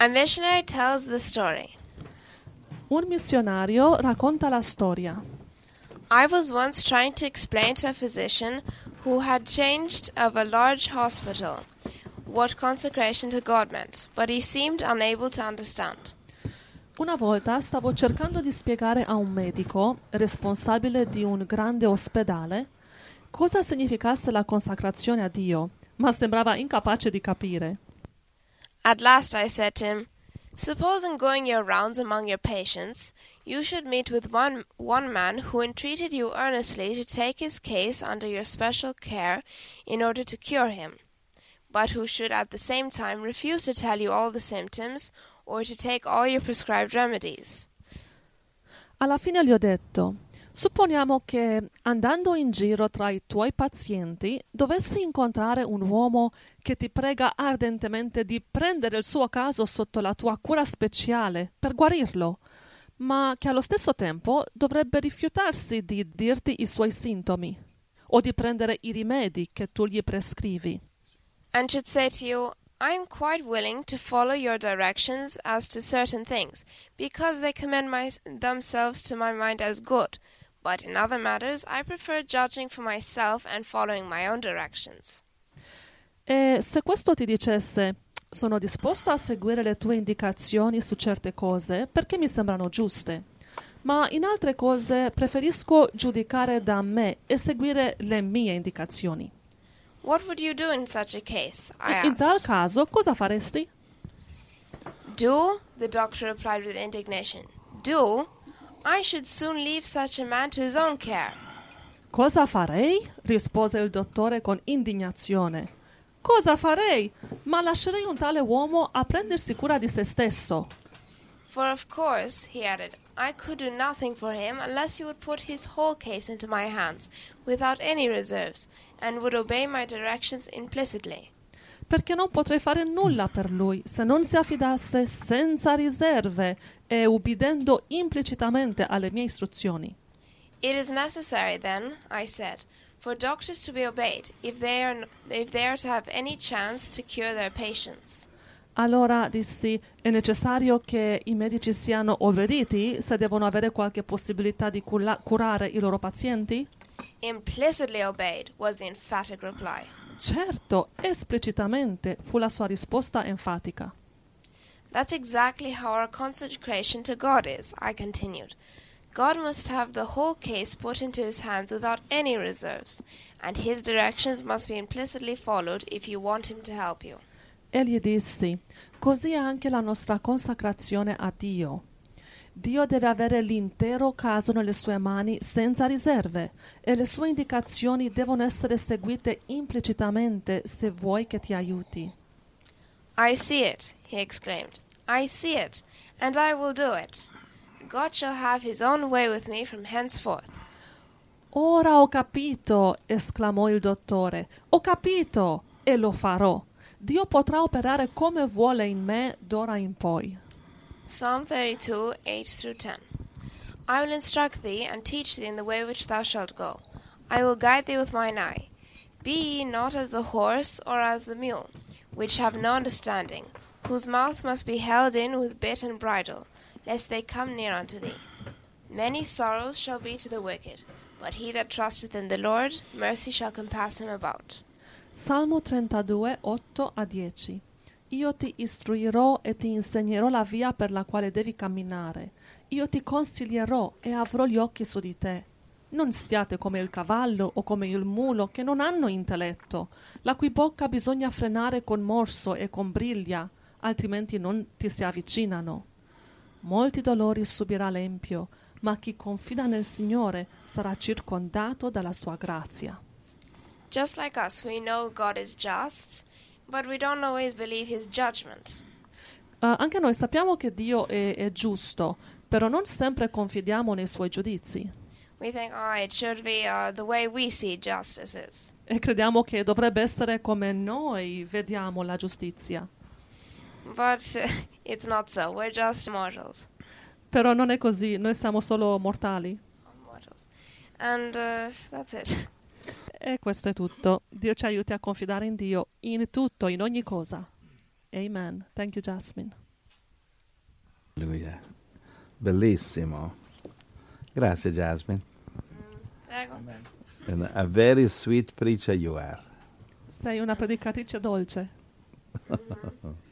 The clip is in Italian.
A missionary tells the story. Un missionario racconta la storia. I was once trying to explain to a physician who had changed of a large hospital what consecration to God meant, but he seemed unable to understand. Una volta stavo cercando di spiegare a un medico, responsabile di un grande ospedale, cosa significasse la consacrazione a Dio, ma sembrava incapace di capire. At last I said to him, Suppose in going your rounds among your patients, you should meet with one, one man who entreated you earnestly to take his case under your special care in order to cure him, but who should at the same time refuse to tell you all the symptoms or to take all your prescribed remedies. Alla fine gli ho detto, supponiamo che andando in giro tra i tuoi pazienti dovessi incontrare un uomo che ti prega ardentemente di prendere il suo caso sotto la tua cura speciale per guarirlo, ma che allo stesso tempo dovrebbe rifiutarsi di dirti i suoi sintomi o di prendere i rimedi che tu gli prescrivi. and should say to you, I am quite willing to follow your directions as to certain things, because they commend my, themselves to my mind as good. But in other matters, I prefer judging for myself and following my own directions. E se questo ti dicesse sono disposto a seguire le tue indicazioni su certe cose perché mi sembrano giuste, ma in altre cose preferisco giudicare da me e seguire le mie indicazioni. What would you do in such a case? I In tal asked. caso cosa faresti? Do? The doctor replied with indignation. Do? I should soon leave such a man to his own care. Cosa farei? rispose il dottore con indignazione. Cosa farei? Ma lascerei un tale uomo a prendersi cura di se stesso. For of course, he added, I could do nothing for him unless he would put his whole case into my hands, without any reserves, and would obey my directions implicitly. Perché non potrei fare nulla per lui se non si affidasse senza riserve e ubbidendo implicitamente alle mie istruzioni. It is necessary, then, I said, for doctors to be obeyed if they are, if they are to have any chance to cure their patients. Allora dissi, è necessario che i medici siano obbediti se devono avere qualche possibilità di cura- curare i loro pazienti? Implicitly obeyed, was the emphatic reply. Certo, esplicitamente fu la sua risposta enfatica. That's exactly how our consecration to God is, I continued. God must have the whole case put into his hands without any reserves, and his directions must be implicitly followed if you want him to help you. E gli dissi, così anche la nostra consacrazione a Dio. Dio deve avere l'intero caso nelle sue mani senza riserve e le sue indicazioni devono essere seguite implicitamente se vuoi che ti aiuti. I see it, he exclaimed. I see it, and I will do it. God shall have his own way with me from henceforth. Ora ho capito, esclamò il dottore. Ho capito e lo farò. Dio potrà operare come vuole in me d'ora in poi. Psalm 32, 8 through 10. I will instruct thee and teach thee in the way which thou shalt go. I will guide thee with mine eye. Be ye not as the horse or as the mule, which have no understanding, whose mouth must be held in with bit and bridle, lest they come near unto thee. Many sorrows shall be to the wicked, but he that trusteth in the Lord, mercy shall compass him about. Salmo 32, 8 a 10. Io ti istruirò e ti insegnerò la via per la quale devi camminare. Io ti consiglierò e avrò gli occhi su di te. Non siate come il cavallo o come il mulo che non hanno intelletto, la cui bocca bisogna frenare con morso e con briglia, altrimenti non ti si avvicinano. Molti dolori subirà l'empio, ma chi confida nel Signore sarà circondato dalla sua grazia. Just like us, we know God is just, but we don't always believe his judgment. Uh, anche noi sappiamo che Dio è, è giusto, però non sempre confidiamo nei suoi giudizi think, oh, be uh, e crediamo che dovrebbe essere come noi vediamo la giustizia. But it's not so. We're just mortals. Però non è così, noi siamo solo mortali. And uh, that's it. E questo è tutto. Dio ci aiuti a confidare in Dio in tutto, in ogni cosa. Amen. Thank you, Jasmine. Alleluia. Bellissimo. Grazie, Jasmine. Prego. And a very sweet preacher you are. Sei una predicatrice dolce.